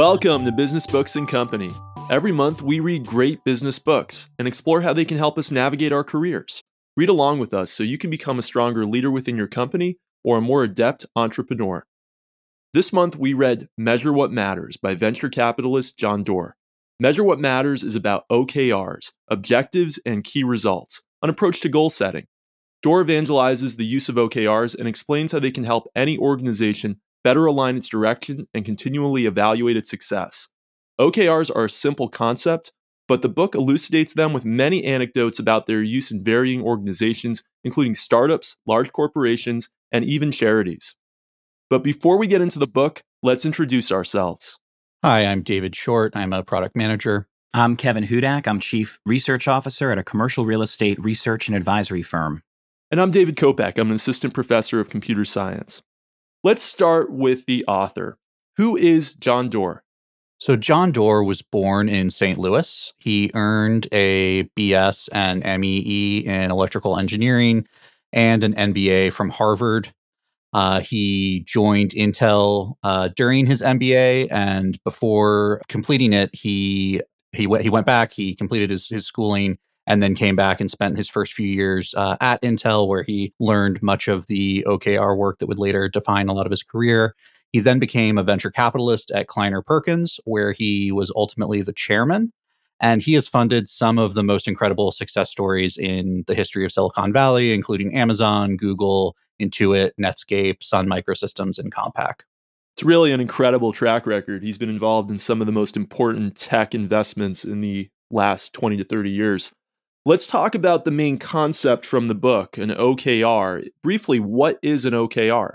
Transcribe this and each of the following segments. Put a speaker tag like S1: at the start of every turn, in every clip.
S1: Welcome to Business Books and Company. Every month, we read great business books and explore how they can help us navigate our careers. Read along with us so you can become a stronger leader within your company or a more adept entrepreneur. This month, we read Measure What Matters by venture capitalist John Doerr. Measure What Matters is about OKRs, objectives, and key results, an approach to goal setting. Doerr evangelizes the use of OKRs and explains how they can help any organization better align its direction and continually evaluate its success. OKRs are a simple concept, but the book elucidates them with many anecdotes about their use in varying organizations, including startups, large corporations, and even charities. But before we get into the book, let's introduce ourselves.
S2: Hi, I'm David Short. I'm a product manager.
S3: I'm Kevin Hudak. I'm Chief Research Officer at a commercial real estate research and advisory firm.
S1: And I'm David Kopak. I'm an assistant professor of computer science. Let's start with the author. Who is John Doerr?
S2: So, John Doerr was born in St. Louis. He earned a BS and MEE in electrical engineering and an MBA from Harvard. Uh, he joined Intel uh, during his MBA, and before completing it, he he went he went back. He completed his his schooling, and then came back and spent his first few years uh, at Intel, where he learned much of the OKR work that would later define a lot of his career. He then became a venture capitalist at Kleiner Perkins, where he was ultimately the chairman. And he has funded some of the most incredible success stories in the history of Silicon Valley, including Amazon, Google, Intuit, Netscape, Sun Microsystems, and Compaq.
S1: It's really an incredible track record. He's been involved in some of the most important tech investments in the last 20 to 30 years. Let's talk about the main concept from the book, an OKR. Briefly, what is an OKR?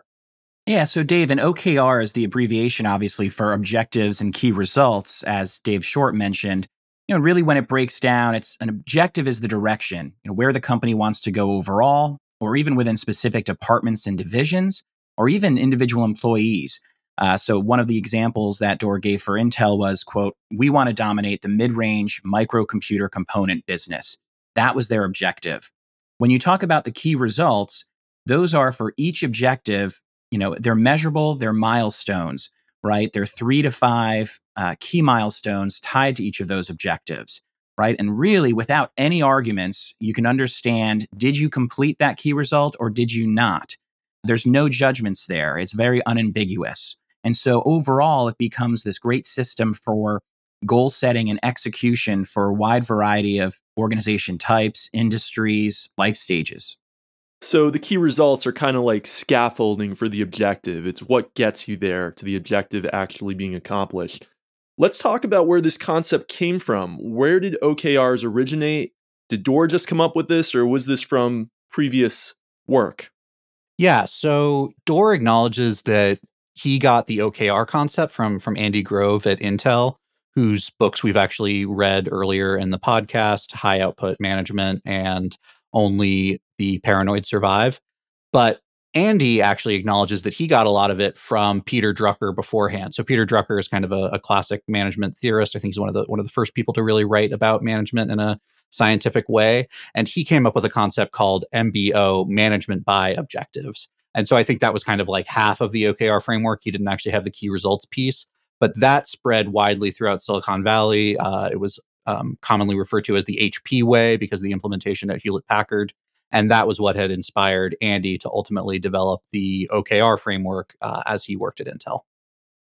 S3: Yeah, so Dave, an OKR is the abbreviation, obviously, for objectives and key results, as Dave Short mentioned you know, really when it breaks down, it's an objective is the direction, you know, where the company wants to go overall, or even within specific departments and divisions, or even individual employees. Uh, so one of the examples that Doerr gave for Intel was, quote, we want to dominate the mid-range microcomputer component business. That was their objective. When you talk about the key results, those are for each objective, you know, they're measurable, they're milestones right? There are three to five uh, key milestones tied to each of those objectives, right? And really, without any arguments, you can understand did you complete that key result or did you not? There's no judgments there. It's very unambiguous. And so overall, it becomes this great system for goal setting and execution for a wide variety of organization types, industries, life stages.
S1: So the key results are kind of like scaffolding for the objective. It's what gets you there to the objective actually being accomplished. Let's talk about where this concept came from. Where did OKRs originate? Did Doerr just come up with this, or was this from previous work?
S2: Yeah, so Doerr acknowledges that he got the OKR concept from from Andy Grove at Intel, whose books we've actually read earlier in the podcast, High Output Management and only the paranoid survive. But Andy actually acknowledges that he got a lot of it from Peter Drucker beforehand. So Peter Drucker is kind of a, a, classic management theorist. I think he's one of the one of the first people to really write about management in a scientific way. And he came up with a concept called MBO, management by objectives. And so I think that was kind of like half of the OKR framework. He didn't actually have the key results piece, but that spread widely throughout Silicon Valley. Uh, it was um, commonly referred to as the HP way because of the implementation at Hewlett Packard. And that was what had inspired Andy to ultimately develop the OKR framework uh, as he worked at Intel.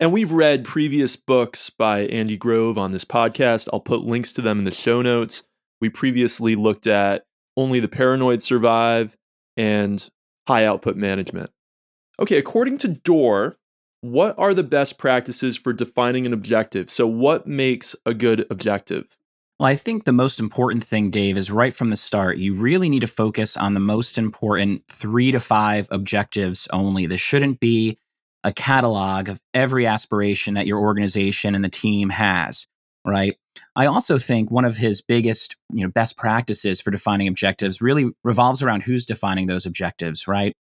S1: And we've read previous books by Andy Grove on this podcast. I'll put links to them in the show notes. We previously looked at Only the Paranoid Survive and High Output Management. Okay, according to Doerr, what are the best practices for defining an objective? So, what makes a good objective?
S3: Well, I think the most important thing, Dave, is right from the start, you really need to focus on the most important three to five objectives only. This shouldn't be a catalog of every aspiration that your organization and the team has, right? I also think one of his biggest, you know, best practices for defining objectives really revolves around who's defining those objectives, right?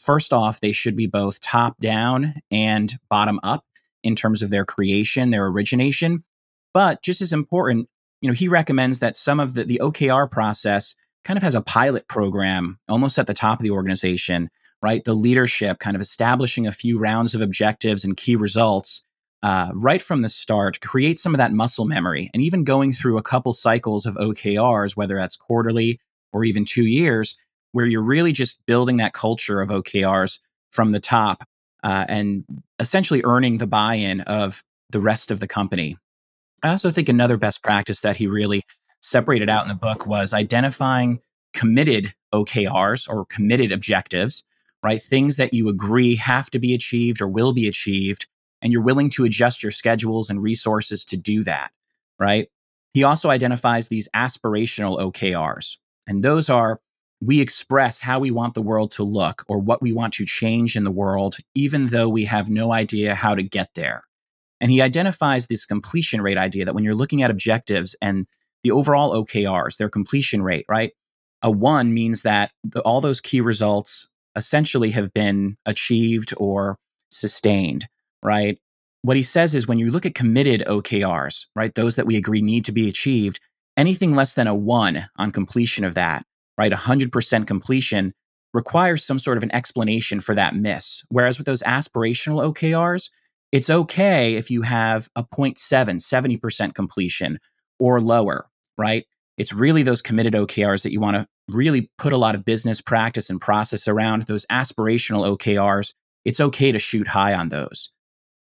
S3: First off, they should be both top down and bottom up in terms of their creation, their origination. But just as important, you know, he recommends that some of the, the OKR process kind of has a pilot program almost at the top of the organization, right? The leadership kind of establishing a few rounds of objectives and key results uh, right from the start, create some of that muscle memory. And even going through a couple cycles of OKRs, whether that's quarterly or even two years, where you're really just building that culture of OKRs from the top uh, and essentially earning the buy in of the rest of the company. I also think another best practice that he really separated out in the book was identifying committed OKRs or committed objectives, right? Things that you agree have to be achieved or will be achieved, and you're willing to adjust your schedules and resources to do that, right? He also identifies these aspirational OKRs, and those are we express how we want the world to look or what we want to change in the world, even though we have no idea how to get there. And he identifies this completion rate idea that when you're looking at objectives and the overall OKRs, their completion rate, right? A one means that the, all those key results essentially have been achieved or sustained, right? What he says is when you look at committed OKRs, right, those that we agree need to be achieved, anything less than a one on completion of that, right, 100% completion requires some sort of an explanation for that miss. Whereas with those aspirational OKRs, it's okay if you have a 0.7, 70% completion or lower, right? It's really those committed OKRs that you want to really put a lot of business practice and process around. Those aspirational OKRs, it's okay to shoot high on those.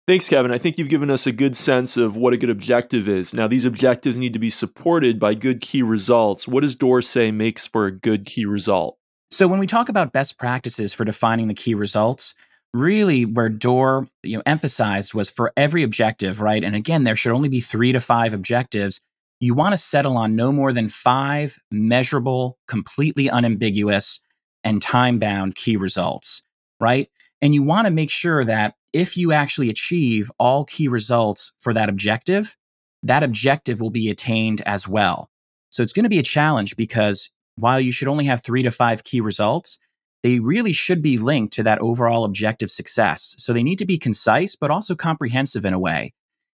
S1: Thanks, Kevin. I think you've given us a good sense of what a good objective is. Now, these objectives need to be supported by good key results. What does Doerr say makes for a good key result?
S3: So, when we talk about best practices for defining the key results, really where Doerr you know emphasized was for every objective, right? And again, there should only be three to five objectives. You want to settle on no more than five measurable, completely unambiguous, and time bound key results, right? And you want to make sure that if you actually achieve all key results for that objective, that objective will be attained as well. So it's going to be a challenge because while you should only have three to five key results, they really should be linked to that overall objective success. So they need to be concise, but also comprehensive in a way.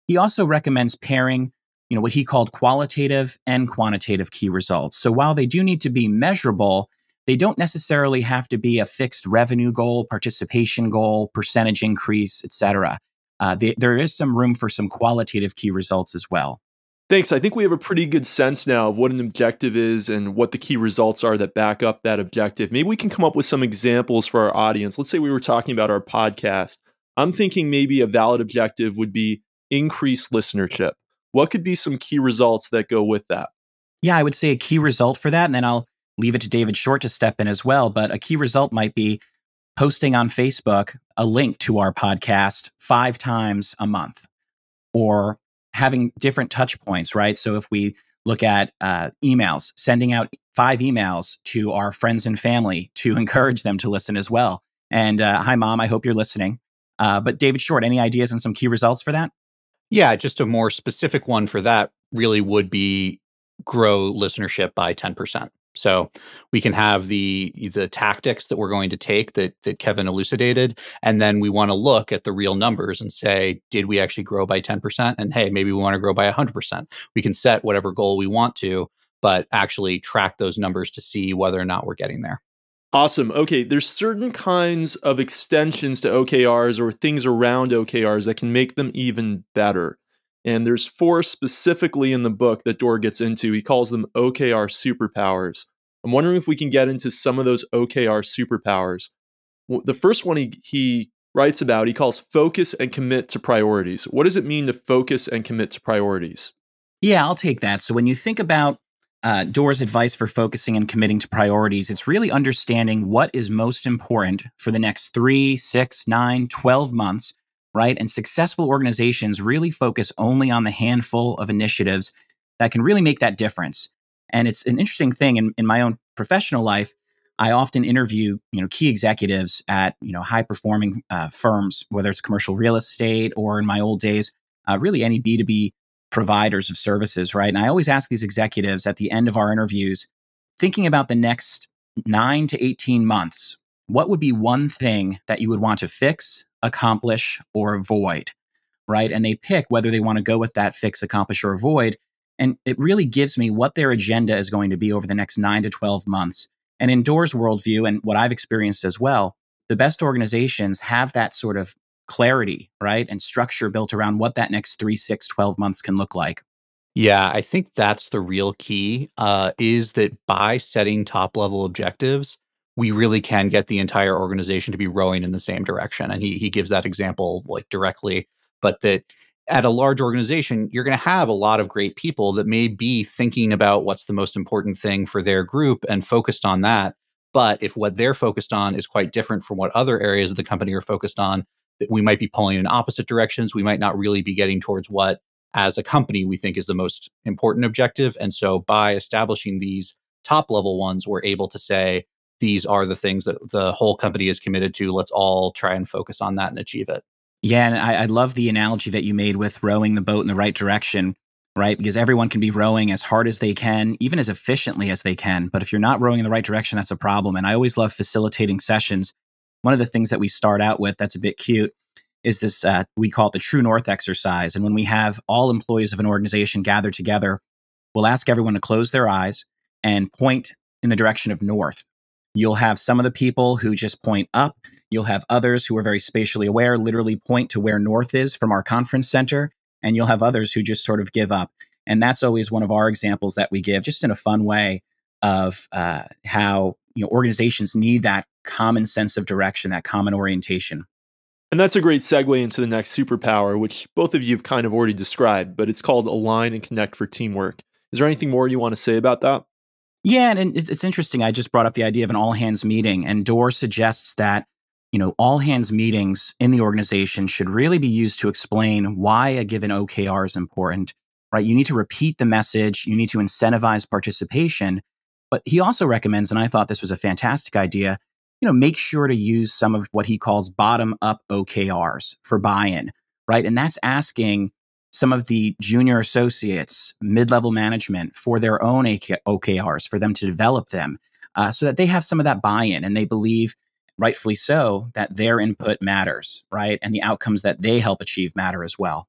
S3: He also recommends pairing, you know, what he called qualitative and quantitative key results. So while they do need to be measurable, they don't necessarily have to be a fixed revenue goal, participation goal, percentage increase, etc. Uh, there is some room for some qualitative key results as well.
S1: Thanks. I think we have a pretty good sense now of what an objective is and what the key results are that back up that objective. Maybe we can come up with some examples for our audience. Let's say we were talking about our podcast. I'm thinking maybe a valid objective would be increase listenership. What could be some key results that go with that?
S3: Yeah, I would say a key result for that, and then I'll leave it to David Short to step in as well. But a key result might be posting on Facebook a link to our podcast five times a month or having different touch points, right? So if we look at uh, emails, sending out five emails to our friends and family to encourage them to listen as well. And uh, hi, mom, I hope you're listening. Uh, but David Short, any ideas and some key results for that?
S2: Yeah, just a more specific one for that really would be grow listenership by 10%. So we can have the the tactics that we're going to take that that Kevin elucidated, and then we want to look at the real numbers and say, did we actually grow by ten percent? And hey, maybe we want to grow by hundred percent. We can set whatever goal we want to, but actually track those numbers to see whether or not we're getting there.
S1: Awesome. Okay, there's certain kinds of extensions to OKRs or things around OKRs that can make them even better. And there's four specifically in the book that Doerr gets into. He calls them OKR superpowers. I'm wondering if we can get into some of those OKR superpowers. The first one he, he writes about, he calls focus and commit to priorities. What does it mean to focus and commit to priorities?
S3: Yeah, I'll take that. So when you think about uh, Doerr's advice for focusing and committing to priorities, it's really understanding what is most important for the next three, six, nine, 12 months right? And successful organizations really focus only on the handful of initiatives that can really make that difference. And it's an interesting thing in, in my own professional life. I often interview, you know, key executives at, you know, high performing uh, firms, whether it's commercial real estate or in my old days, uh, really any B2B providers of services, right? And I always ask these executives at the end of our interviews, thinking about the next nine to 18 months, what would be one thing that you would want to fix, accomplish, or avoid? Right. And they pick whether they want to go with that fix, accomplish, or avoid. And it really gives me what their agenda is going to be over the next nine to 12 months. And in Doerr's worldview, and what I've experienced as well, the best organizations have that sort of clarity, right? And structure built around what that next three, six, 12 months can look like.
S2: Yeah, I think that's the real key uh, is that by setting top level objectives, we really can get the entire organization to be rowing in the same direction. And he he gives that example like directly, but that at a large organization, you're going to have a lot of great people that may be thinking about what's the most important thing for their group and focused on that. But if what they're focused on is quite different from what other areas of the company are focused on, that we might be pulling in opposite directions. We might not really be getting towards what, as a company, we think is the most important objective. And so by establishing these top level ones, we're able to say, these are the things that the whole company is committed to. Let's all try and focus on that and achieve it.
S3: Yeah, and I, I love the analogy that you made with rowing the boat in the right direction, right? Because everyone can be rowing as hard as they can, even as efficiently as they can. But if you're not rowing in the right direction, that's a problem. And I always love facilitating sessions. One of the things that we start out with that's a bit cute is this uh, we call it the true north exercise. And when we have all employees of an organization gathered together, we'll ask everyone to close their eyes and point in the direction of north. You'll have some of the people who just point up. You'll have others who are very spatially aware, literally point to where north is from our conference center. And you'll have others who just sort of give up. And that's always one of our examples that we give, just in a fun way of uh, how you know organizations need that common sense of direction, that common orientation.
S1: And that's a great segue into the next superpower, which both of you have kind of already described, but it's called align and connect for teamwork. Is there anything more you want to say about that?
S3: Yeah, and it's, it's interesting. I just brought up the idea of an all hands meeting, and Doerr suggests that you know all hands meetings in the organization should really be used to explain why a given OKR is important. Right? You need to repeat the message. You need to incentivize participation. But he also recommends, and I thought this was a fantastic idea. You know, make sure to use some of what he calls bottom up OKRs for buy in. Right, and that's asking some of the junior associates, mid level management for their own OKRs, for them to develop them uh, so that they have some of that buy in and they believe, rightfully so, that their input matters, right? And the outcomes that they help achieve matter as well.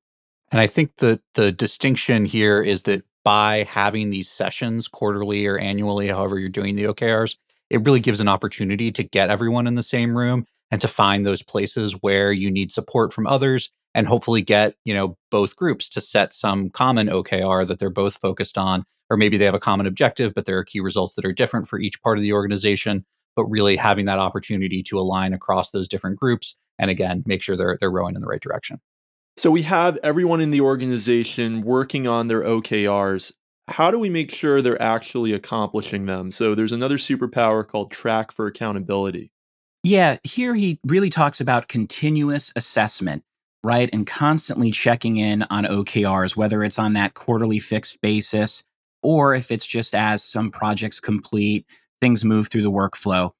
S2: And I think that the distinction here is that by having these sessions quarterly or annually, however you're doing the OKRs, it really gives an opportunity to get everyone in the same room and to find those places where you need support from others and hopefully get you know both groups to set some common okr that they're both focused on or maybe they have a common objective but there are key results that are different for each part of the organization but really having that opportunity to align across those different groups and again make sure they're they're rowing in the right direction.
S1: So we have everyone in the organization working on their okrs how do we make sure they're actually accomplishing them? So there's another superpower called track for accountability.
S3: Yeah here he really talks about continuous assessment right? And constantly checking in on OKRs, whether it's on that quarterly fixed basis or if it's just as some projects complete, things move through the workflow.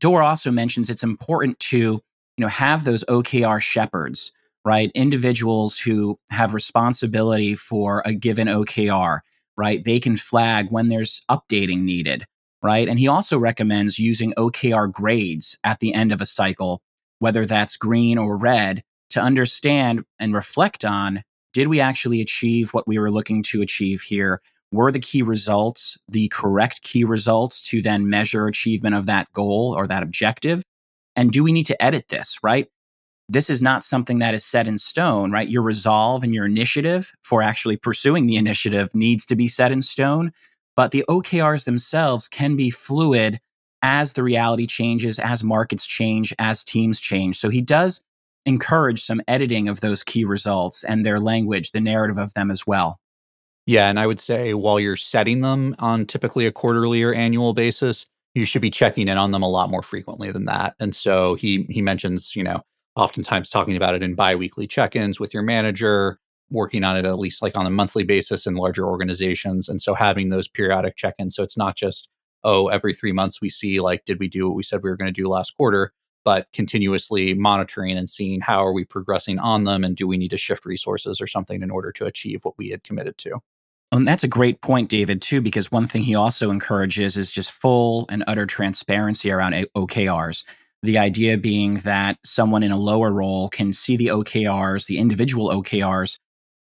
S3: Doerr also mentions it's important to, you know, have those OKR shepherds, right? Individuals who have responsibility for a given OKR, right? They can flag when there's updating needed, right? And he also recommends using OKR grades at the end of a cycle, whether that's green or red, to understand and reflect on did we actually achieve what we were looking to achieve here? Were the key results the correct key results to then measure achievement of that goal or that objective? And do we need to edit this, right? This is not something that is set in stone, right? Your resolve and your initiative for actually pursuing the initiative needs to be set in stone. But the OKRs themselves can be fluid as the reality changes, as markets change, as teams change. So he does encourage some editing of those key results and their language, the narrative of them as well.
S2: Yeah, and I would say while you're setting them on typically a quarterly or annual basis, you should be checking in on them a lot more frequently than that. And so he he mentions, you know, oftentimes talking about it in biweekly check-ins with your manager, working on it at least like on a monthly basis in larger organizations. And so having those periodic check-ins. So it's not just, oh, every three months we see like, did we do what we said we were going to do last quarter? But continuously monitoring and seeing how are we progressing on them and do we need to shift resources or something in order to achieve what we had committed to.
S3: And that's a great point, David, too, because one thing he also encourages is just full and utter transparency around OKRs. The idea being that someone in a lower role can see the OKRs, the individual OKRs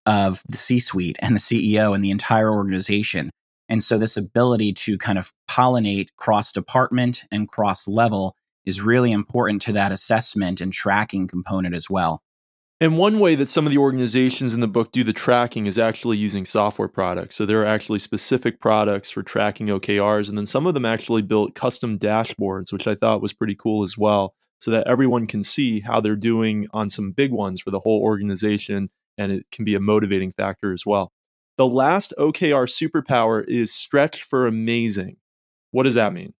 S3: of the C suite and the CEO and the entire organization. And so, this ability to kind of pollinate cross department and cross level is really important to that assessment and tracking component as well.
S1: And one way that some of the organizations in the book do the tracking is actually using software products. So there are actually specific products for tracking OKRs. And then some of them actually built custom dashboards, which I thought was pretty cool as well, so that everyone can see how they're doing on some big ones for the whole organization. And it can be a motivating factor as well. The last OKR superpower is stretch for amazing. What does that mean?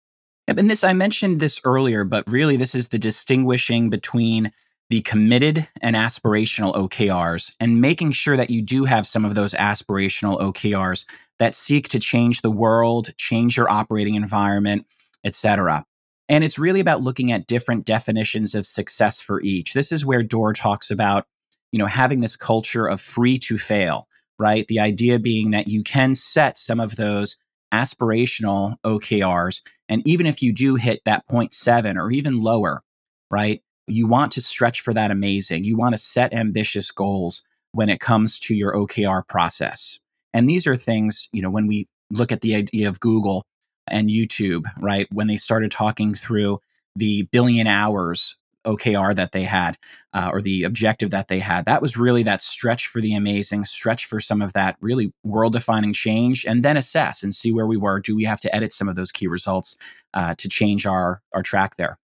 S3: And this, I mentioned this earlier, but really, this is the distinguishing between the committed and aspirational OKRs and making sure that you do have some of those aspirational OKRs that seek to change the world, change your operating environment, etc. And it's really about looking at different definitions of success for each. This is where Doerr talks about, you know, having this culture of free to fail, right? The idea being that you can set some of those aspirational OKRs and even if you do hit that 0.7 or even lower, right? You want to stretch for that amazing. You want to set ambitious goals when it comes to your OKR process. And these are things, you know, when we look at the idea of Google and YouTube, right? When they started talking through the billion hours OKR that they had, uh, or the objective that they had, that was really that stretch for the amazing, stretch for some of that really world defining change, and then assess and see where we were. Do we have to edit some of those key results uh, to change our, our track there?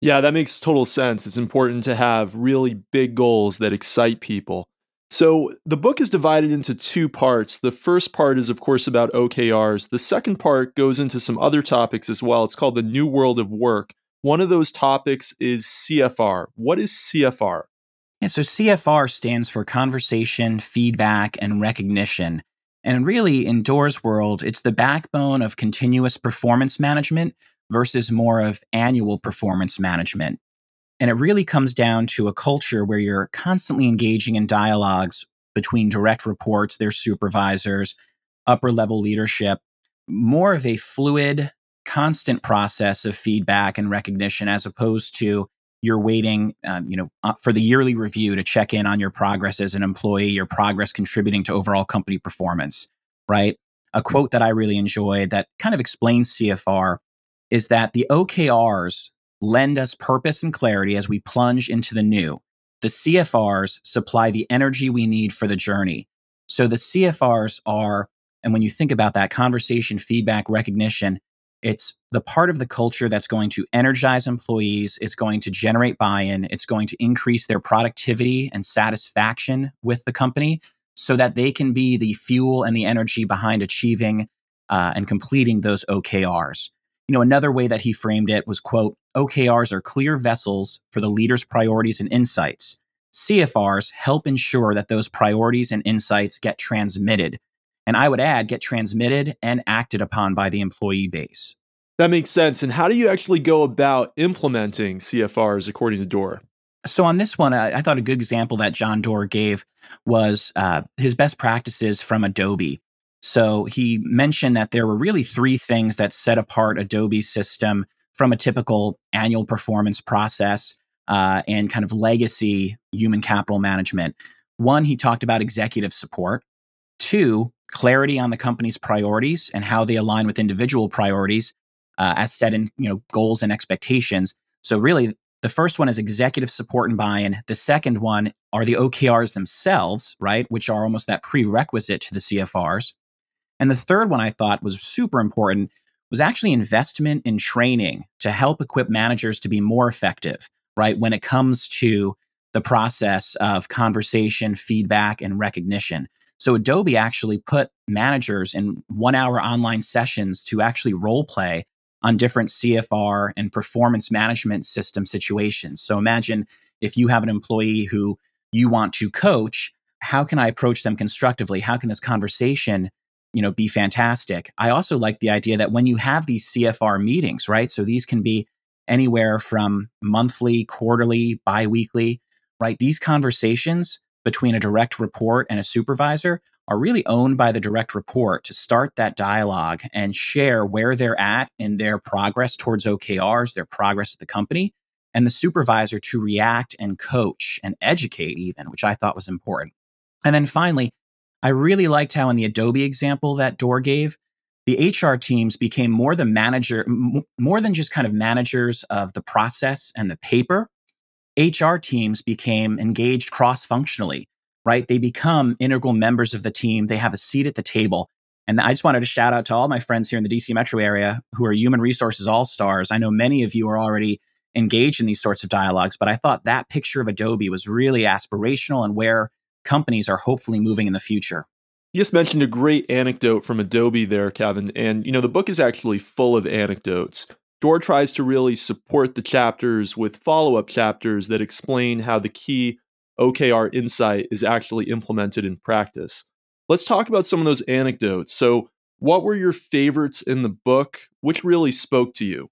S1: Yeah, that makes total sense. It's important to have really big goals that excite people. So the book is divided into two parts. The first part is, of course, about OKRs. The second part goes into some other topics as well. It's called The New World of Work. One of those topics is CFR. What is CFR?
S3: Yeah, so CFR stands for Conversation, Feedback, and Recognition. And really, in Doerr's world, it's the backbone of continuous performance management versus more of annual performance management. And it really comes down to a culture where you're constantly engaging in dialogues between direct reports, their supervisors, upper level leadership, more of a fluid, constant process of feedback and recognition as opposed to you're waiting um, you know uh, for the yearly review to check in on your progress as an employee your progress contributing to overall company performance right a quote that i really enjoyed that kind of explains cfr is that the OKRs lend us purpose and clarity as we plunge into the new. The CFRs supply the energy we need for the journey. So the CFRs are, and when you think about that conversation, feedback, recognition, it's the part of the culture that's going to energize employees. It's going to generate buy in. It's going to increase their productivity and satisfaction with the company so that they can be the fuel and the energy behind achieving uh, and completing those OKRs. You know, another way that he framed it was, quote, OKRs are clear vessels for the leader's priorities and insights. CFRs help ensure that those priorities and insights get transmitted. And I would add, get transmitted and acted upon by the employee base.
S1: That makes sense. And how do you actually go about implementing CFRs according to Doerr?
S3: So on this one, I, I, thought a good example that John Doerr gave was uh, his best practices from Adobe. So he mentioned that there were really three things that set apart Adobe's system from a typical annual performance process uh, and kind of legacy human capital management. One, he talked about executive support. Two, clarity on the company's priorities and how they align with individual priorities uh, as set in you know goals and expectations. So really, the first one is executive support and buy-in. The second one are the OKRs themselves, right, which are almost that prerequisite to the CFRs. And the third one I thought was super important was actually investment in training to help equip managers to be more effective, right? When it comes to the process of conversation, feedback, and recognition. So Adobe actually put managers in one hour online sessions to actually role play on different CFR and performance management system situations. So imagine if you have an employee who you want to coach, how can I approach them constructively? How can this conversation you know be fantastic i also like the idea that when you have these cfr meetings right so these can be anywhere from monthly quarterly biweekly right these conversations between a direct report and a supervisor are really owned by the direct report to start that dialogue and share where they're at in their progress towards okrs their progress at the company and the supervisor to react and coach and educate even which i thought was important and then finally I really liked how in the Adobe example that Doerr gave, the HR teams became more the manager, more than just kind of managers of the process and the paper. HR teams became engaged cross functionally, right? They become integral members of the team. They have a seat at the table. And I just wanted to shout out to all my friends here in the DC metro area who are human resources all stars. I know many of you are already engaged in these sorts of dialogues, but I thought that picture of Adobe was really aspirational and where companies are hopefully moving in the future.
S1: You just mentioned a great anecdote from Adobe there, Kevin. And, you know, the book is actually full of anecdotes. Doerr tries to really support the chapters with follow up chapters that explain how the key OKR insight is actually implemented in practice. Let's talk about some of those anecdotes. So, what were your favorites in the book? Which really spoke to you?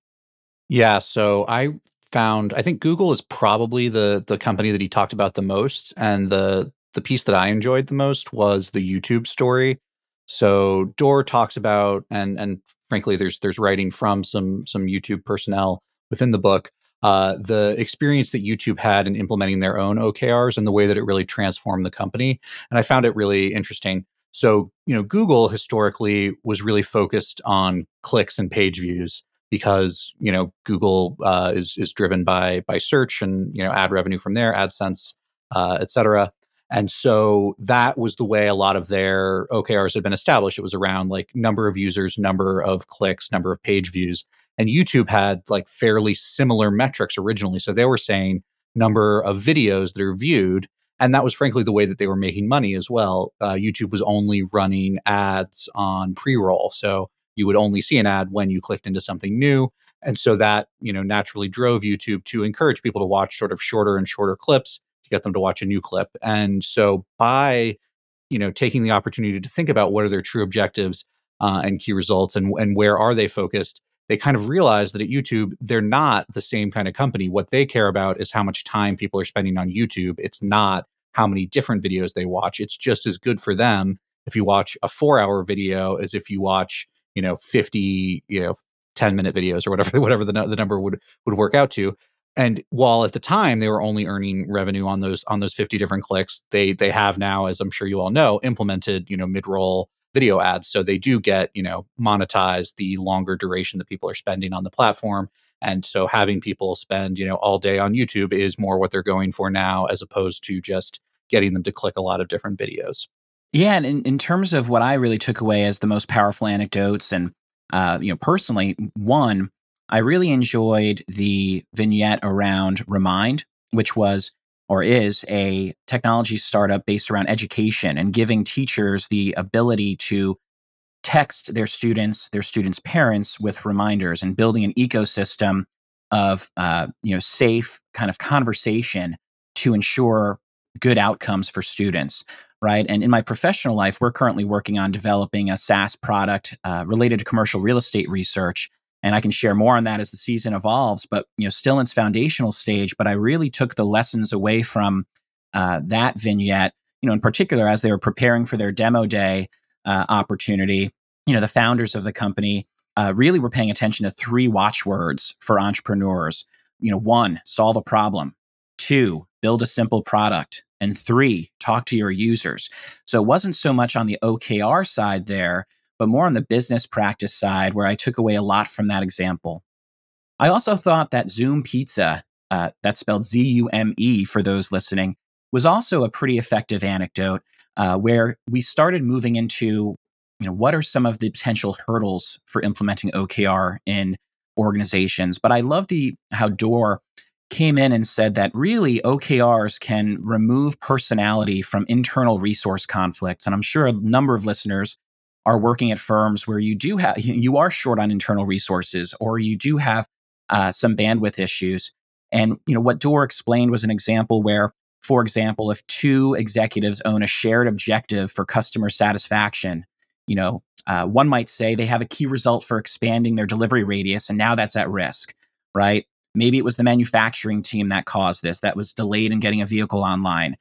S2: Yeah, so I found I think Google is probably the the company that he talked about the most and the the piece that I enjoyed the most was the YouTube story. So Doerr talks about and and frankly there's there's writing from some some YouTube personnel within the book uh, the experience that YouTube had in implementing their own OKRs and the way that it really transformed the company. And I found it really interesting. So, you know, Google historically was really focused on clicks and page views because you know Google uh, is is driven by by search and you know ad revenue from there, AdSense, uh, et cetera. And so that was the way a lot of their OKRs had been established. It was around like number of users, number of clicks, number of page views. And YouTube had like fairly similar metrics originally. So they were saying number of videos that are viewed. And that was frankly the way that they were making money as well. Uh, YouTube was only running ads on pre roll. So you would only see an ad when you clicked into something new. And so that, you know, naturally drove YouTube to encourage people to watch sort of shorter and shorter clips to get them to watch a new clip. And so by, you know, taking the opportunity to think about what are their true objectives uh, and key results and, and where are they focused, they kind of realize that at YouTube, they're not the same kind of company. What they care about is how much time people are spending on YouTube. It's not how many different videos they watch. It's just as good for them if you watch a four hour video as if you watch, you know, 50, you know, 10 minute videos or whatever, whatever the, the number would, would work out to. And while at the time they were only earning revenue on those, on those 50 different clicks, they, they have now, as I'm sure you all know, implemented, you know, mid roll video ads. So they do get, you know, monetize the longer duration that people are spending on the platform. And so having people spend, you know, all day on YouTube is more what they're going for now, as opposed to just getting them to click a lot of different videos.
S3: Yeah, and in, in terms of what I really took away as the most powerful anecdotes, and uh, you know, personally, one, I really enjoyed the vignette around Remind, which was or is a technology startup based around education and giving teachers the ability to text their students, their students' parents with reminders and building an ecosystem of uh, you know safe kind of conversation to ensure good outcomes for students right? And in my professional life we're currently working on developing a saas product uh, related to commercial real estate research and I can share more on that as the season evolves. But you know, still in its foundational stage. But I really took the lessons away from uh, that vignette. You know, in particular, as they were preparing for their demo day uh, opportunity, you know, the founders of the company uh, really were paying attention to three watchwords for entrepreneurs. You know, one, solve a problem. Two, build a simple product. And three, talk to your users. So it wasn't so much on the OKR side there, but more on the business practice side, where I took away a lot from that example. I also thought that Zume Pizza, uh, that's spelled Z U M E for those listening, was also a pretty effective anecdote uh, where we started moving into you know what are some of the potential hurdles for implementing OKR in organizations. But I love the how Doerr came in and said that really OKRs can remove personality from internal resource conflicts. And I'm sure a number of listeners are working at firms where you do have you are short on internal resources or you do have uh, some bandwidth issues. And you know what Doerr explained was an example where for example if two executives own a shared objective for customer satisfaction you know uh, one might say they have a key result for expanding their delivery radius and now that's at risk right? Maybe it was the manufacturing team that caused this that was delayed in getting a vehicle online.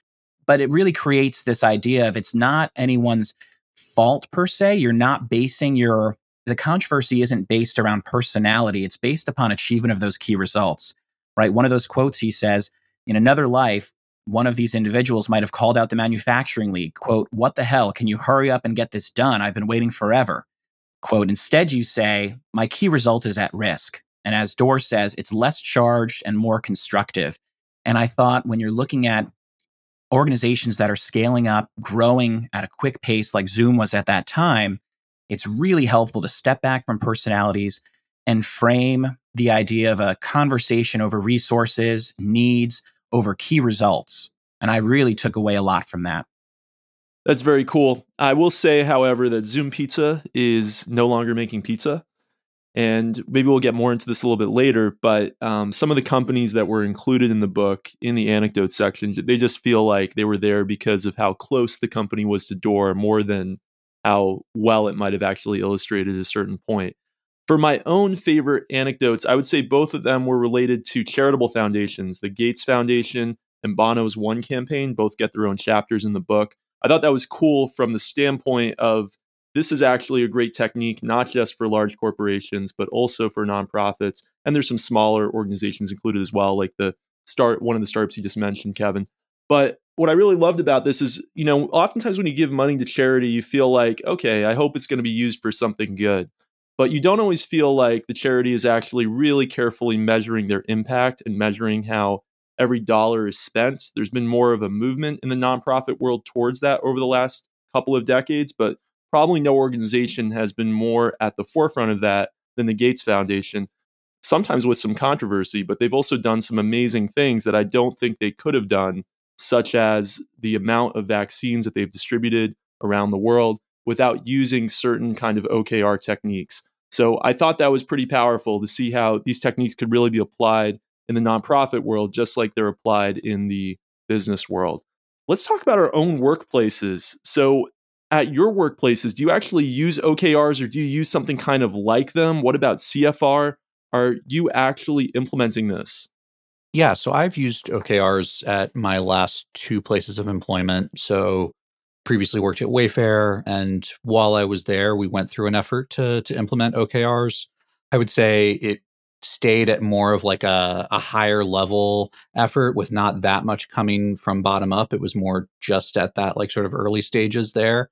S3: But it really creates this idea of it's not anyone's fault per se. You're not basing your the controversy isn't based around personality. It's based upon achievement of those key results. Right? One of those quotes he says, in another life, one of these individuals might have called out the manufacturing league, quote, "What the hell? Can you hurry up and get this done? I've been waiting forever." Quote, instead you say, "My key result is at risk." And as Doerr says, it's less charged and more constructive. And I thought when you're looking at organizations that are scaling up, growing at a quick pace like Zume was at that time, it's really helpful to step back from personalities and frame the idea of a conversation over resources, needs, over key results. And I really took away a lot from that.
S1: That's very cool. I will say, however, that Zume Pizza is no longer making pizza. And maybe we'll get more into this a little bit later, but um, some of the companies that were included in the book in the anecdote section, they just feel like they were there because of how close the company was to Doerr more than how well it might have actually illustrated a certain point. For my own favorite anecdotes, I would say both of them were related to charitable foundations. The Gates Foundation and Bono's One campaign both get their own chapters in the book. I thought that was cool from the standpoint of this is actually a great technique, not just for large corporations, but also for nonprofits. And there's some smaller organizations included as well, like the start one of the startups you just mentioned, Kevin. But what I really loved about this is, you know, oftentimes when you give money to charity, you feel like, okay, I hope it's going to be used for something good. But you don't always feel like the charity is actually really carefully measuring their impact and measuring how every dollar is spent. There's been more of a movement in the nonprofit world towards that over the last couple of decades, but probably no organization has been more at the forefront of that than the Gates Foundation, sometimes with some controversy, but they've also done some amazing things that I don't think they could have done, such as the amount of vaccines that they've distributed around the world without using certain kind of OKR techniques. So I thought that was pretty powerful to see how these techniques could really be applied in the nonprofit world, just like they're applied in the business world. Let's talk about our own workplaces. So at your workplaces, do you actually use OKRs or do you use something kind of like them? What about CFR? Are you actually implementing this?
S2: Yeah, so I've used OKRs at my last two places of employment. So previously worked at Wayfair, and while I was there, we went through an effort to to implement OKRs. I would say it stayed at more of like a, a higher level effort with not that much coming from bottom up. It was more just at that like sort of early stages there.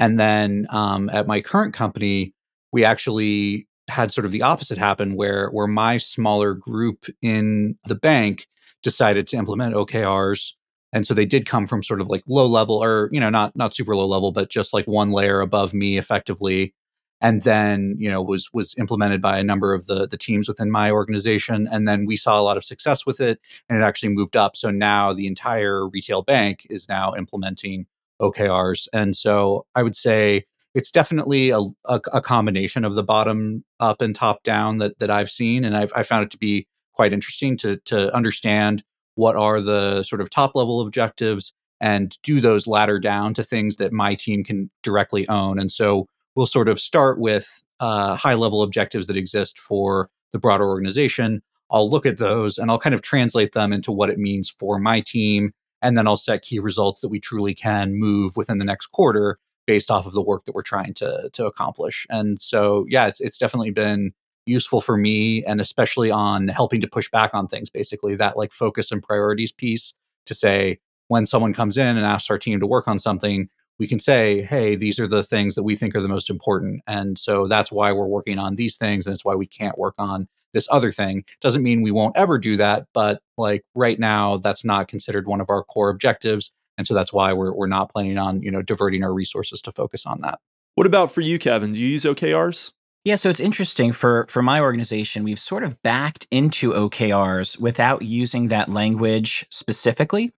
S2: And then um, at my current company, we actually had sort of the opposite happen where where my smaller group in the bank decided to implement OKRs. And so they did come from sort of like low level or, you know, not not super low level, but just like one layer above me effectively. And then you know was was implemented by a number of the the teams within my organization. And then we saw a lot of success with it and it actually moved up. So now the entire retail bank is now implementing okrs and so i would say it's definitely a, a, a combination of the bottom up and top down that that i've seen and i've I found it to be quite interesting to to understand what are the sort of top level objectives and do those ladder down to things that my team can directly own and so we'll sort of start with uh, high level objectives that exist for the broader organization. I'll look at those and I'll kind of translate them into what it means for my team. And then I'll set key results that we truly can move within the next quarter based off of the work that we're trying to, to accomplish. And so, yeah, it's, it's definitely been useful for me and especially on helping to push back on things, basically that like focus and priorities piece to say, when someone comes in and asks our team to work on something, we can say, hey, these are the things that we think are the most important. And so that's why we're working on these things. And it's why we can't work on this other thing. Doesn't mean we won't ever do that. But like right now, that's not considered one of our core objectives. And so that's why we're, we're not planning on, you know, diverting our resources to focus on that.
S1: What about for you, Kevin? Do you use OKRs?
S3: Yeah, so it's interesting for for my organization, we've sort of backed into OKRs without using that language specifically.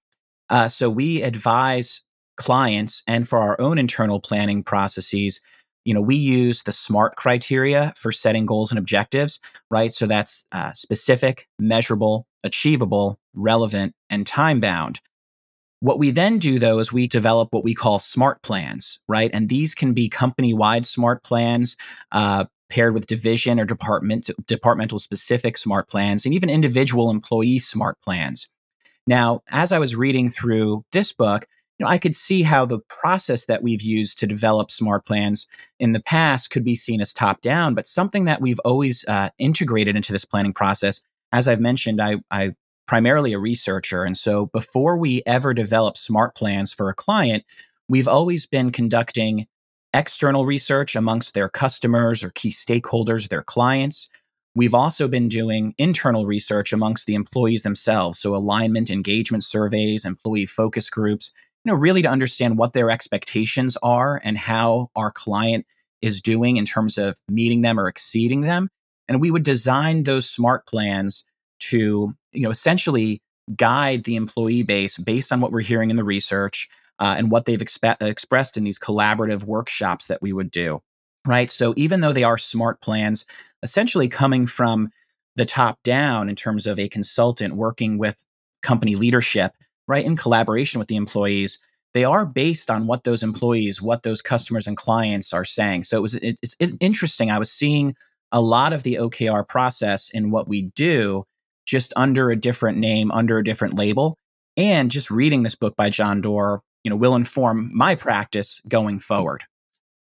S3: Uh, so we advise clients and for our own internal planning processes you know we use the smart criteria for setting goals and objectives right? So that's uh, specific measurable achievable relevant and time bound what we then do though is we develop what we call smart plans right? And these can be company wide smart plans uh, paired with division or department departmental specific smart plans and even individual employee smart plans. Now as i was reading through this book know, I could see how the process that we've used to develop smart plans in the past could be seen as top down, but something that we've always uh, integrated into this planning process. As I've mentioned, I, I primarily a researcher. And so before we ever develop smart plans for a client, we've always been conducting external research amongst their customers or key stakeholders, their clients. We've also been doing internal research amongst the employees themselves. So alignment, engagement surveys, employee focus groups, you know, really to understand what their expectations are and how our client is doing in terms of meeting them or exceeding them. And we would design those smart plans to, you know, essentially guide the employee base based on what we're hearing in the research uh, and what they've expe- expressed in these collaborative workshops that we would do. Right. So even though they are smart plans, essentially coming from the top down in terms of a consultant working with company leadership, right, in collaboration with the employees, they are based on what those employees, what those customers and clients are saying. So it was it, it's, it's interesting. I was seeing a lot of the OKR process in what we do just under a different name, under a different label. And just reading this book by John Doerr, you know, will inform my practice going forward.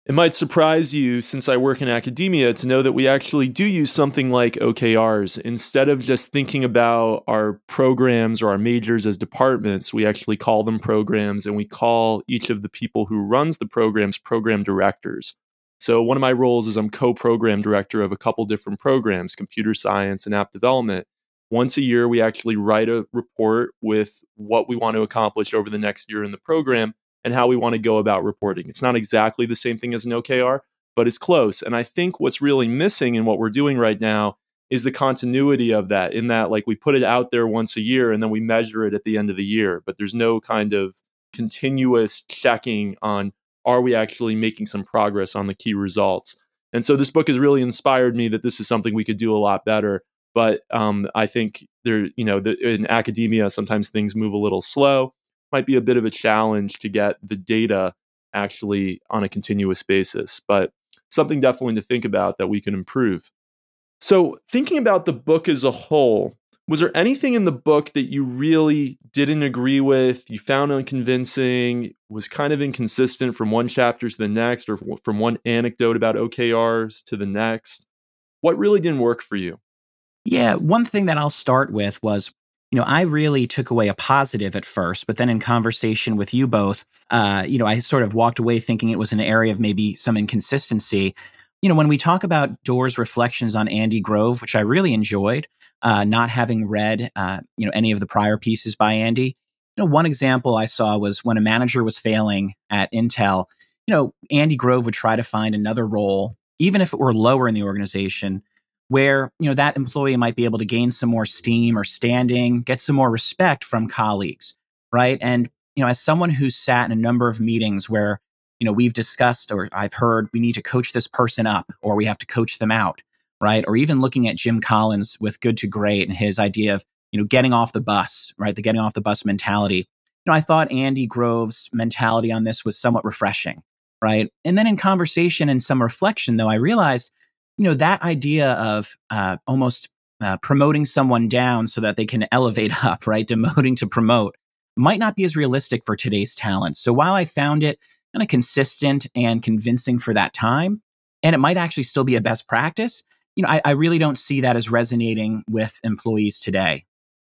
S1: It might surprise you, since I work in academia, to know that we actually do use something like OKRs. Instead of just thinking about our programs or our majors as departments, we actually call them programs and we call each of the people who runs the programs program directors. So one of my roles is I'm co-program director of a couple different programs, computer science and app development. Once a year, we actually write a report with what we want to accomplish over the next year in the program and how we want to go about reporting. It's not exactly the same thing as an OKR, but it's close. And I think what's really missing in what we're doing right now is the continuity of that, in that, like, we put it out there once a year and then we measure it at the end of the year, but there's no kind of continuous checking on are we actually making some progress on the key results. And so this book has really inspired me that this is something we could do a lot better. But um, I think there, you know, the, in academia, sometimes things move a little slow might be a bit of a challenge to get the data actually on a continuous basis, but something definitely to think about that we can improve. So, thinking about the book as a whole, was there anything in the book that you really didn't agree with, you found unconvincing, was kind of inconsistent from one chapter to the next, or from one anecdote about OKRs to the next? What really didn't work for you?
S3: Yeah, one thing that I'll start with was you know, I really took away a positive at first, but then in conversation with you both, uh, you know, I sort of walked away thinking it was an area of maybe some inconsistency. You know, when we talk about Doerr's reflections on Andy Grove, which I really enjoyed, uh, not having read, uh, you know, any of the prior pieces by Andy. You know, one example I saw was when a manager was failing at Intel. You know, Andy Grove would try to find another role, even if it were lower in the organization, where you know that employee might be able to gain some more steam or standing get some more respect from colleagues right? And you know as someone who's sat in a number of meetings where you know we've discussed or i've heard we need to coach this person up or we have to coach them out right? Or even looking at jim collins with good to great and his idea of you know getting off the bus right? The getting off the bus mentality. You know i thought andy grove's mentality on this was somewhat refreshing right? And then in conversation and some reflection though i realized you know, that idea of uh, almost uh, promoting someone down so that they can elevate up, right? Demoting to promote might not be as realistic for today's talent. So while I found it kind of consistent and convincing for that time, and it might actually still be a best practice, you know, I, I really don't see that as resonating with employees today.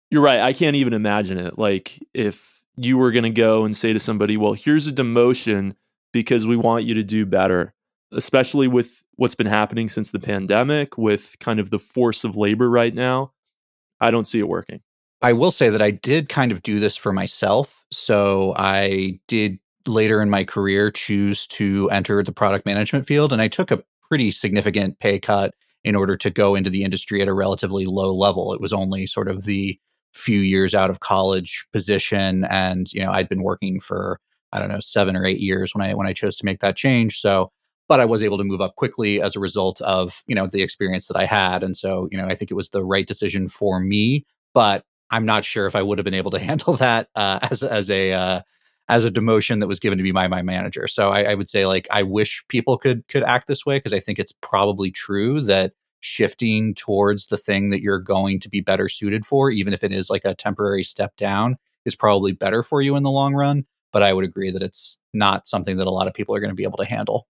S1: You're right. I can't even imagine it. Like if you were going to go and say to somebody, well, here's a demotion because we want you to do better especially with what's been happening since the pandemic, with kind of the force of labor right now, I don't see it working.
S2: I will say that I did kind of do this for myself. So I did later in my career choose to enter the product management field, and I took a pretty significant pay cut in order to go into the industry at a relatively low level. It was only sort of the few years out of college position and you know I'd been working for I don't know 7 or 8 years when I when I chose to make that change so but I was able to move up quickly as a result of you know the experience that I had, and so you know I think it was the right decision for me. But I'm not sure if I would have been able to handle that uh, as as a uh, as a demotion that was given to me by my manager. So I, I would say like I wish people could could act this way because I think it's probably true that shifting towards the thing that you're going to be better suited for, even if it is like a temporary step down, is probably better for you in the long run. But I would agree that it's not something that a lot of people are going to be able to handle.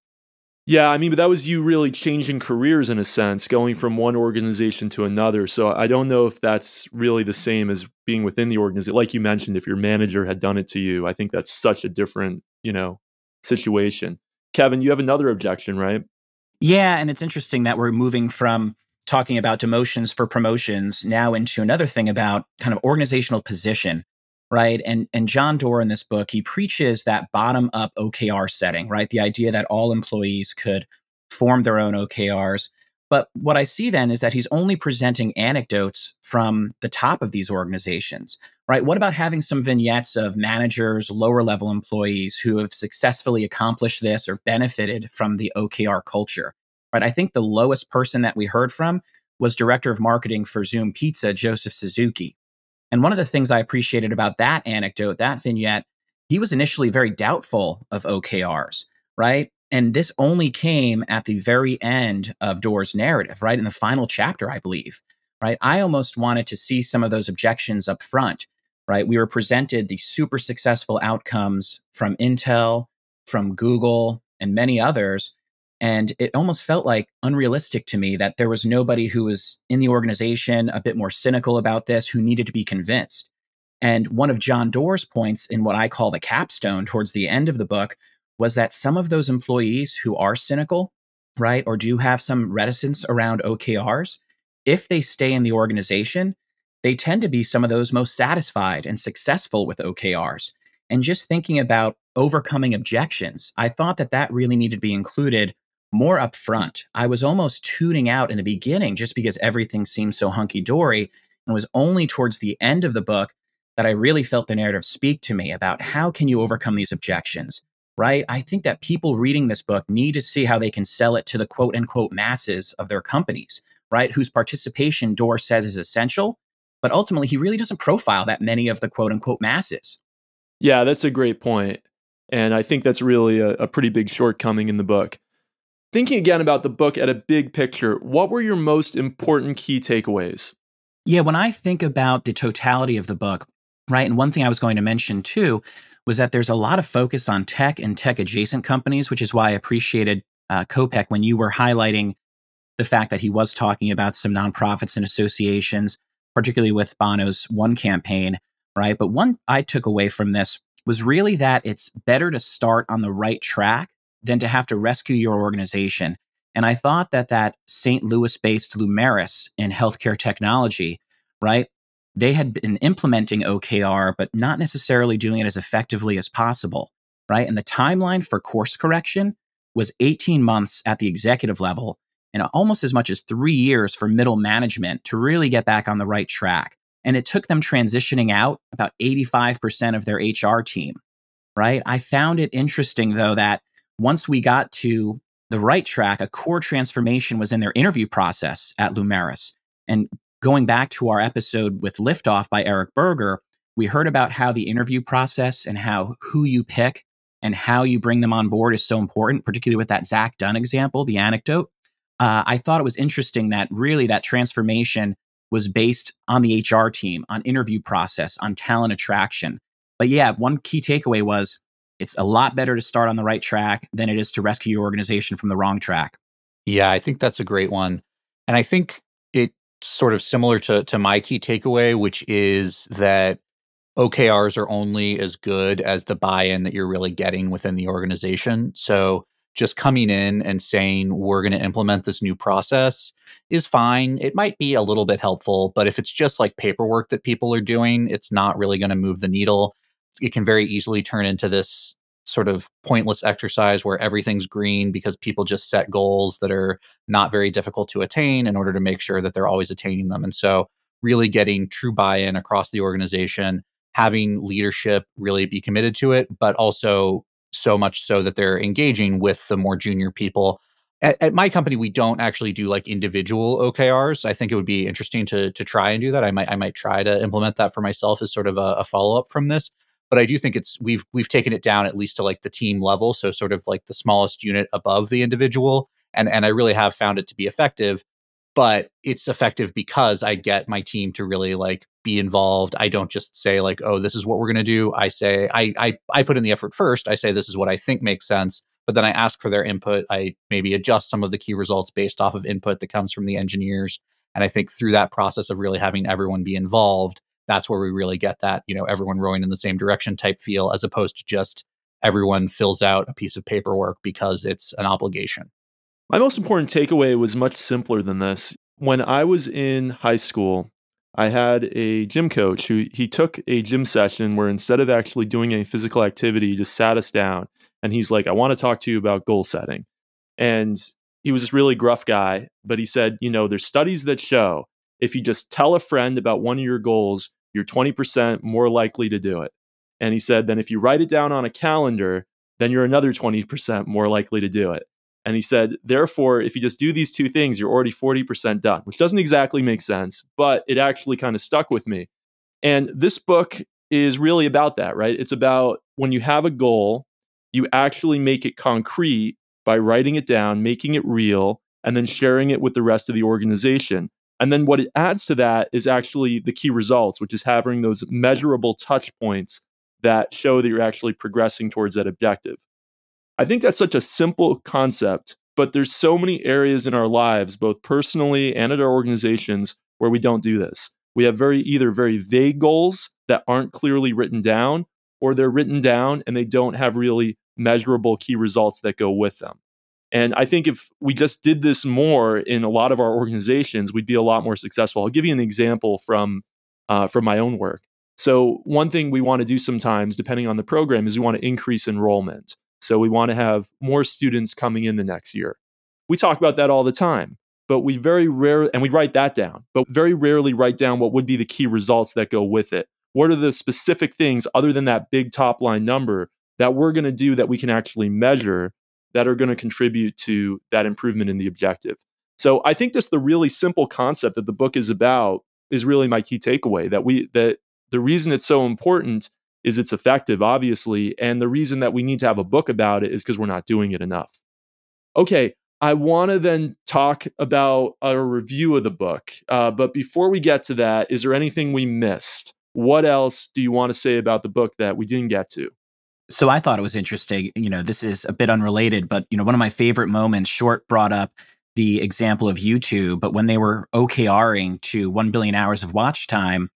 S1: Yeah, I mean, but that was you really changing careers in a sense, going from one organization to another. So I don't know if that's really the same as being within the organization. Like you mentioned, if your manager had done it to you, I think that's such a different, you know, situation. Kevin, you have another objection, right?
S3: Yeah, and it's interesting that we're moving from talking about demotions for promotions now into another thing about kind of organizational position right and and john doerr in this book he preaches that bottom up okr setting right the idea that all employees could form their own okrs but what i see then is that he's only presenting anecdotes from the top of these organizations right what about having some vignettes of managers lower level employees who have successfully accomplished this or benefited from the okr culture right? I think the lowest person that we heard from was director of marketing for Zume Pizza, Joseph Suzuki. And one of the things I appreciated about that anecdote, that vignette, he was initially very doubtful of OKRs, right? And this only came at the very end of Doerr's narrative, right? In the final chapter, I believe, right? I almost wanted to see some of those objections up front, right? We were presented the super successful outcomes from Intel, from Google, and many others. And it almost felt like unrealistic to me that there was nobody who was in the organization a bit more cynical about this who needed to be convinced. And one of John Doerr's points in what I call the capstone towards the end of the book was that some of those employees who are cynical, right, or do have some reticence around OKRs, if they stay in the organization, they tend to be some of those most satisfied and successful with OKRs. And just thinking about overcoming objections, I thought that that really needed to be included more upfront. I was almost tuning out in the beginning just because everything seemed so hunky dory. And it was only towards the end of the book that I really felt the narrative speak to me about how can you overcome these objections, right? I think that people reading this book need to see how they can sell it to the quote unquote masses of their companies, right? Whose participation Doerr says is essential. But ultimately, he really doesn't profile that many of the quote unquote masses.
S1: Yeah, that's a great point. And I think that's really a, a pretty big shortcoming in the book. Thinking again about the book at a big picture, what were your most important key takeaways?
S3: Yeah, when I think about the totality of the book, right, and one thing I was going to mention too was that there's a lot of focus on tech and tech adjacent companies, which is why I appreciated uh, Kopec when you were highlighting the fact that he was talking about some nonprofits and associations, particularly with Bono's One campaign, right? But one I took away from this was really that it's better to start on the right track than to have to rescue your organization. And I thought that that St. Louis based Lumeris in healthcare technology, right? They had been implementing OKR, but not necessarily doing it as effectively as possible, right? And the timeline for course correction was 18 months at the executive level and almost as much as three years for middle management to really get back on the right track. And it took them transitioning out about 85% of their HR team, right? I found it interesting, though, that once we got to the right track, a core transformation was in their interview process at Lumeris. And going back to our episode with Liftoff by Eric Berger, we heard about how the interview process and how who you pick and how you bring them on board is so important, particularly with that Zach Dunn example, the anecdote. Uh, I thought it was interesting that really that transformation was based on the HR team, on interview process, on talent attraction. But yeah, one key takeaway was it's a lot better to start on the right track than it is to rescue your organization from the wrong track.
S2: Yeah, I think that's a great one. And I think it's sort of similar to, to my key takeaway, which is that OKRs are only as good as the buy in that you're really getting within the organization. So just coming in and saying, we're going to implement this new process is fine. It might be a little bit helpful, but if it's just like paperwork that people are doing, it's not really going to move the needle it can very easily turn into this sort of pointless exercise where everything's green because people just set goals that are not very difficult to attain in order to make sure that they're always attaining them. And so, really getting true buy in across the organization, having leadership really be committed to it, but also so much so that they're engaging with the more junior people. At, at, my company, we don't actually do like individual OKRs. I think it would be interesting to to try and do that. I might I might try to implement that for myself as sort of a, a follow up from this but I do think it's we've we've taken it down at least to like the team level, so sort of like the smallest unit above the individual, and and I really have found it to be effective. But it's effective because I get my team to really like be involved. I don't just say like, "Oh, this is what we're going to do." I say I I I put in the effort first. I say this is what I think makes sense, but then I ask for their input. I maybe adjust some of the key results based off of input that comes from the engineers. And I think through that process of really having everyone be involved, that's where we really get that, you know, everyone rowing in the same direction type feel, as opposed to just everyone fills out a piece of paperwork because it's an obligation.
S1: My most important takeaway was much simpler than this. when I was in high school, I had a gym coach who he took a gym session where instead of actually doing a physical activity, he just sat us down and he's like, I want to talk to you about goal setting. And he was this really gruff guy, but he said, you know, there's studies that show if you just tell a friend about one of your goals, you're 20% more likely to do it. And he said, then if you write it down on a calendar, then you're another 20% more likely to do it. And he said, therefore, if you just do these two things, you're already 40% done, which doesn't exactly make sense, but it actually kind of stuck with me. And this book is really about that, right? It's about when you have a goal, you actually make it concrete by writing it down, making it real, and then sharing it with the rest of the organization. And then what it adds to that is actually the key results, which is having those measurable touch points that show that you're actually progressing towards that objective. I think that's such a simple concept, but there's so many areas in our lives, both personally and at our organizations, where we don't do this. We have very either very vague goals that aren't clearly written down, or they're written down and they don't have really measurable key results that go with them. And I think if we just did this more in a lot of our organizations, we'd be a lot more successful. I'll give you an example from uh, from my own work. So one thing we want to do sometimes, depending on the program, is we want to increase enrollment. So we want to have more students coming in the next year. We talk about that all the time, but we very rarely, and we write that down, but very rarely write down what would be the key results that go with it. What are the specific things other than that big top line number that we're going to do that we can actually measure that are going to contribute to that improvement in the objective? So I think just the really simple concept that the book is about is really my key takeaway that we that the reason it's so important is it's effective, obviously. And the reason that we need to have a book about it is because we're not doing it enough. Okay, I want to then talk about a review of the book. Uh, but before we get to that, is there anything we missed? What else do you want to say about the book that we didn't get to?
S3: So I thought it was interesting. You know, this is a bit unrelated, but you know, one of my favorite moments, Short brought up the example of YouTube, but when they were OKRing to 1 billion hours of watch time,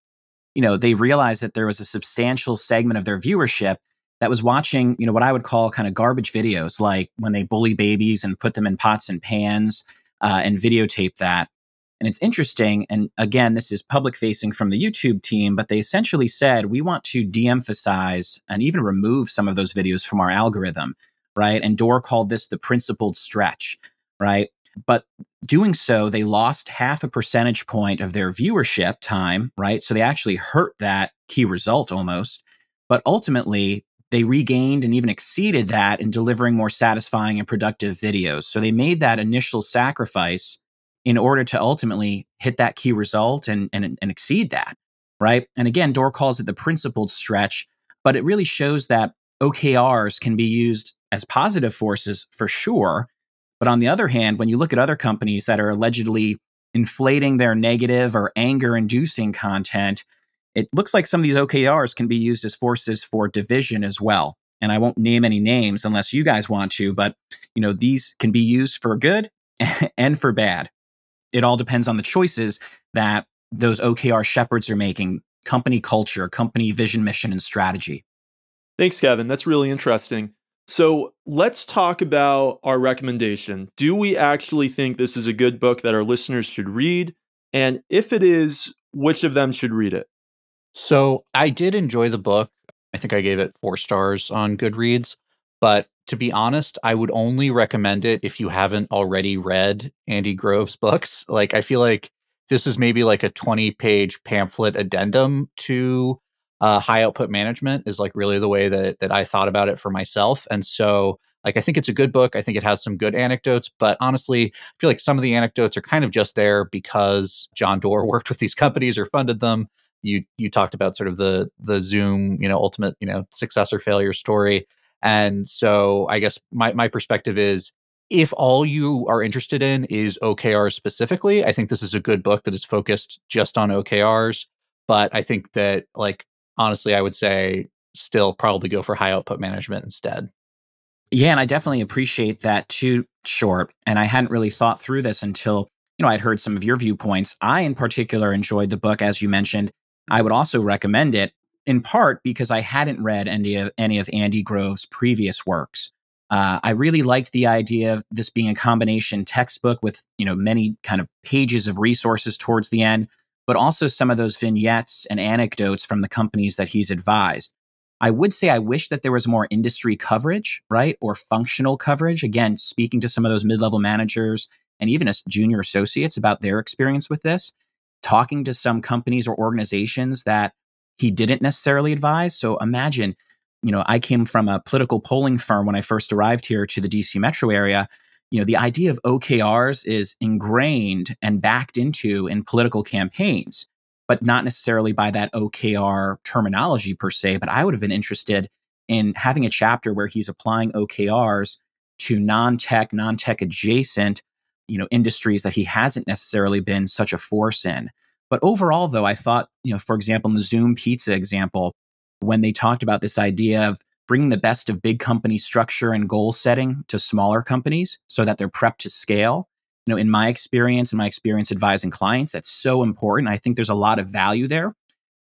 S3: you know, they realized that there was a substantial segment of their viewership that was watching, you know, what I would call kind of garbage videos, like when they bully babies and put them in pots and pans uh, and videotape that. And it's interesting. And again, this is public facing from the YouTube team, but they essentially said, we want to de emphasize and even remove some of those videos from our algorithm, right? And Doerr called this the principled stretch, right? But doing so, they lost half a percentage point of their viewership time, right? So they actually hurt that key result almost. But ultimately, they regained and even exceeded that in delivering more satisfying and productive videos. So they made that initial sacrifice in order to ultimately hit that key result and, and, and exceed that, right? And again, Doerr calls it the principled stretch, but it really shows that OKRs can be used as positive forces for sure, but on the other hand, when you look at other companies that are allegedly inflating their negative or anger inducing content, it looks like some of these OKRs can be used as forces for division as well. And I won't name any names unless you guys want to, but you know, these can be used for good and for bad. It all depends on the choices that those OKR shepherds are making, company culture, company vision, mission, and strategy.
S1: Thanks, Kevin. That's really interesting. So let's talk about our recommendation. Do we actually think this is a good book that our listeners should read? And if it is, which of them should read it?
S2: So I did enjoy the book. I think I gave it four stars on Goodreads. But to be honest, I would only recommend it if you haven't already read Andy Grove's books. Like, I feel like this is maybe like a 20 page pamphlet addendum to uh, high output management is like really the way that that I thought about it for myself. And so like I think it's a good book. I think it has some good anecdotes, but honestly, I feel like some of the anecdotes are kind of just there because John Doerr worked with these companies or funded them. You you talked about sort of the the Zume, you know, ultimate, you know, success or failure story. And so I guess my my perspective is if all you are interested in is OKRs specifically, I think this is a good book that is focused just on OKRs. But I think that like honestly, I would say still probably go for high output management instead.
S3: Yeah, and I definitely appreciate that too, Short. And I hadn't really thought through this until, you know, I'd heard some of your viewpoints. I, in particular, enjoyed the book, as you mentioned. I would also recommend it in part because I hadn't read any of, any of Andy Grove's previous works. Uh, I really liked the idea of this being a combination textbook with you know many kind of pages of resources towards the end, but also some of those vignettes and anecdotes from the companies that he's advised. I would say I wish that there was more industry coverage, right? Or functional coverage. Again, speaking to some of those mid level managers and even as junior associates about their experience with this, talking to some companies or organizations that he didn't necessarily advise. So imagine, you know, I came from a political polling firm when I first arrived here to the DC metro area. You know, the idea of OKRs is ingrained and backed into in political campaigns but not necessarily by that OKR terminology per se. But I would have been interested in having a chapter where he's applying OKRs to non-tech, non-tech adjacent, you know, industries that he hasn't necessarily been such a force in. But overall, though, I thought, you know, for example, in the Zume Pizza example, when they talked about this idea of bringing the best of big company structure and goal setting to smaller companies so that they're prepped to scale, you know, in my experience and my experience advising clients, that's so important. I think there's a lot of value there.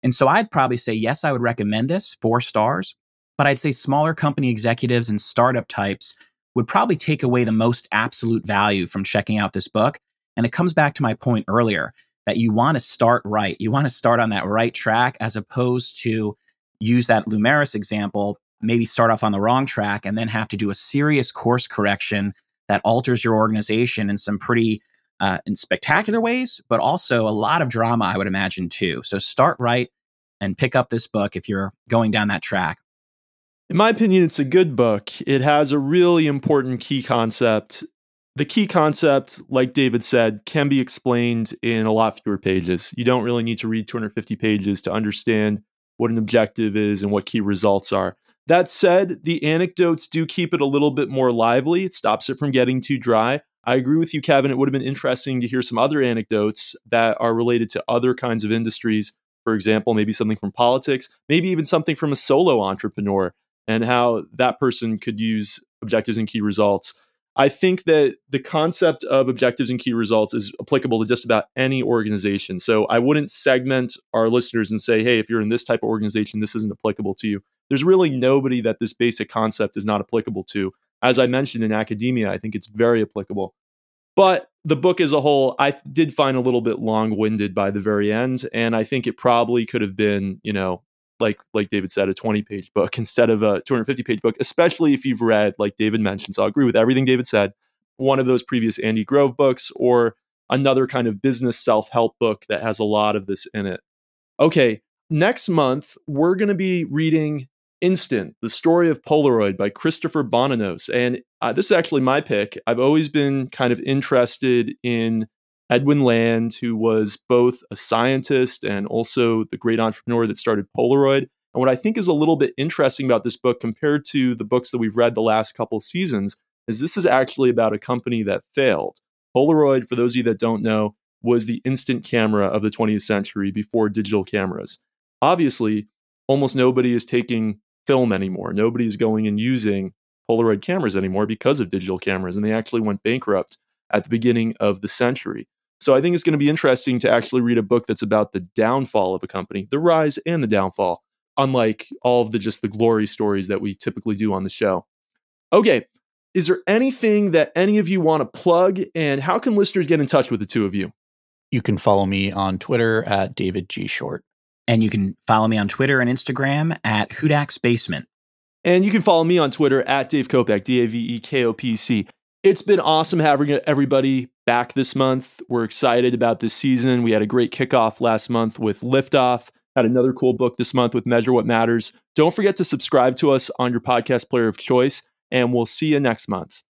S3: And so I'd probably say, yes, I would recommend this four stars, but I'd say smaller company executives and startup types would probably take away the most absolute value from checking out this book. And it comes back to my point earlier that you want to start right. You want to start on that right track as opposed to use that Lumeris example, maybe start off on the wrong track and then have to do a serious course correction that alters your organization in some pretty uh, in spectacular ways, but also a lot of drama, I would imagine too. So start right and pick up this book if you're going down that track.
S1: In my opinion, it's a good book. It has a really important key concept. The key concept, like David said, can be explained in a lot fewer pages. You don't really need to read 250 pages to understand what an objective is and what key results are. That said, the anecdotes do keep it a little bit more lively. It stops it from getting too dry. I agree with you, Kevin. It would have been interesting to hear some other anecdotes that are related to other kinds of industries. For example, maybe something from politics, maybe even something from a solo entrepreneur and how that person could use objectives and key results. I think that the concept of objectives and key results is applicable to just about any organization. So I wouldn't segment our listeners and say, hey, if you're in this type of organization, this isn't applicable to you there's really nobody that this basic concept is not applicable to. As I mentioned in academia, I think it's very applicable. But the book as a whole, I did find a little bit long winded by the very end. And I think it probably could have been, you know, like like David said, a 20 page book instead of a 250 page book, especially if you've read, like David mentioned. So I agree with everything David said, one of those previous Andy Grove books or another kind of business self help book that has a lot of this in it. Okay, next month, we're going to be reading Instant, the story of Polaroid by Christopher Bonanos. And uh, this is actually my pick. I've always been kind of interested in Edwin Land, who was both a scientist and also the great entrepreneur that started Polaroid. And what I think is a little bit interesting about this book compared to the books that we've read the last couple seasons is this is actually about a company that failed. Polaroid, for those of you that don't know, was the instant camera of the 20th century before digital cameras. Obviously, almost nobody is taking film anymore. Nobody's going and using Polaroid cameras anymore because of digital cameras, and they actually went bankrupt at the beginning of the century. So I think it's going to be interesting to actually read a book that's about the downfall of a company, the rise and the downfall, unlike all of the just the glory stories that we typically do on the show. Okay, is there anything that any of you want to plug and how can listeners get in touch with the two of you?
S2: You can follow me on Twitter at David G Short.
S3: And you can follow me on Twitter and Instagram at Hudak's Basement.
S1: And you can follow me on Twitter at Dave Kopec, D A V E K O P C. It's been awesome having everybody back this month. We're excited about this season. We had a great kickoff last month with Liftoff, had another cool book this month with Measure What Matters. Don't forget to subscribe to us on your podcast player of choice, and we'll see you next month.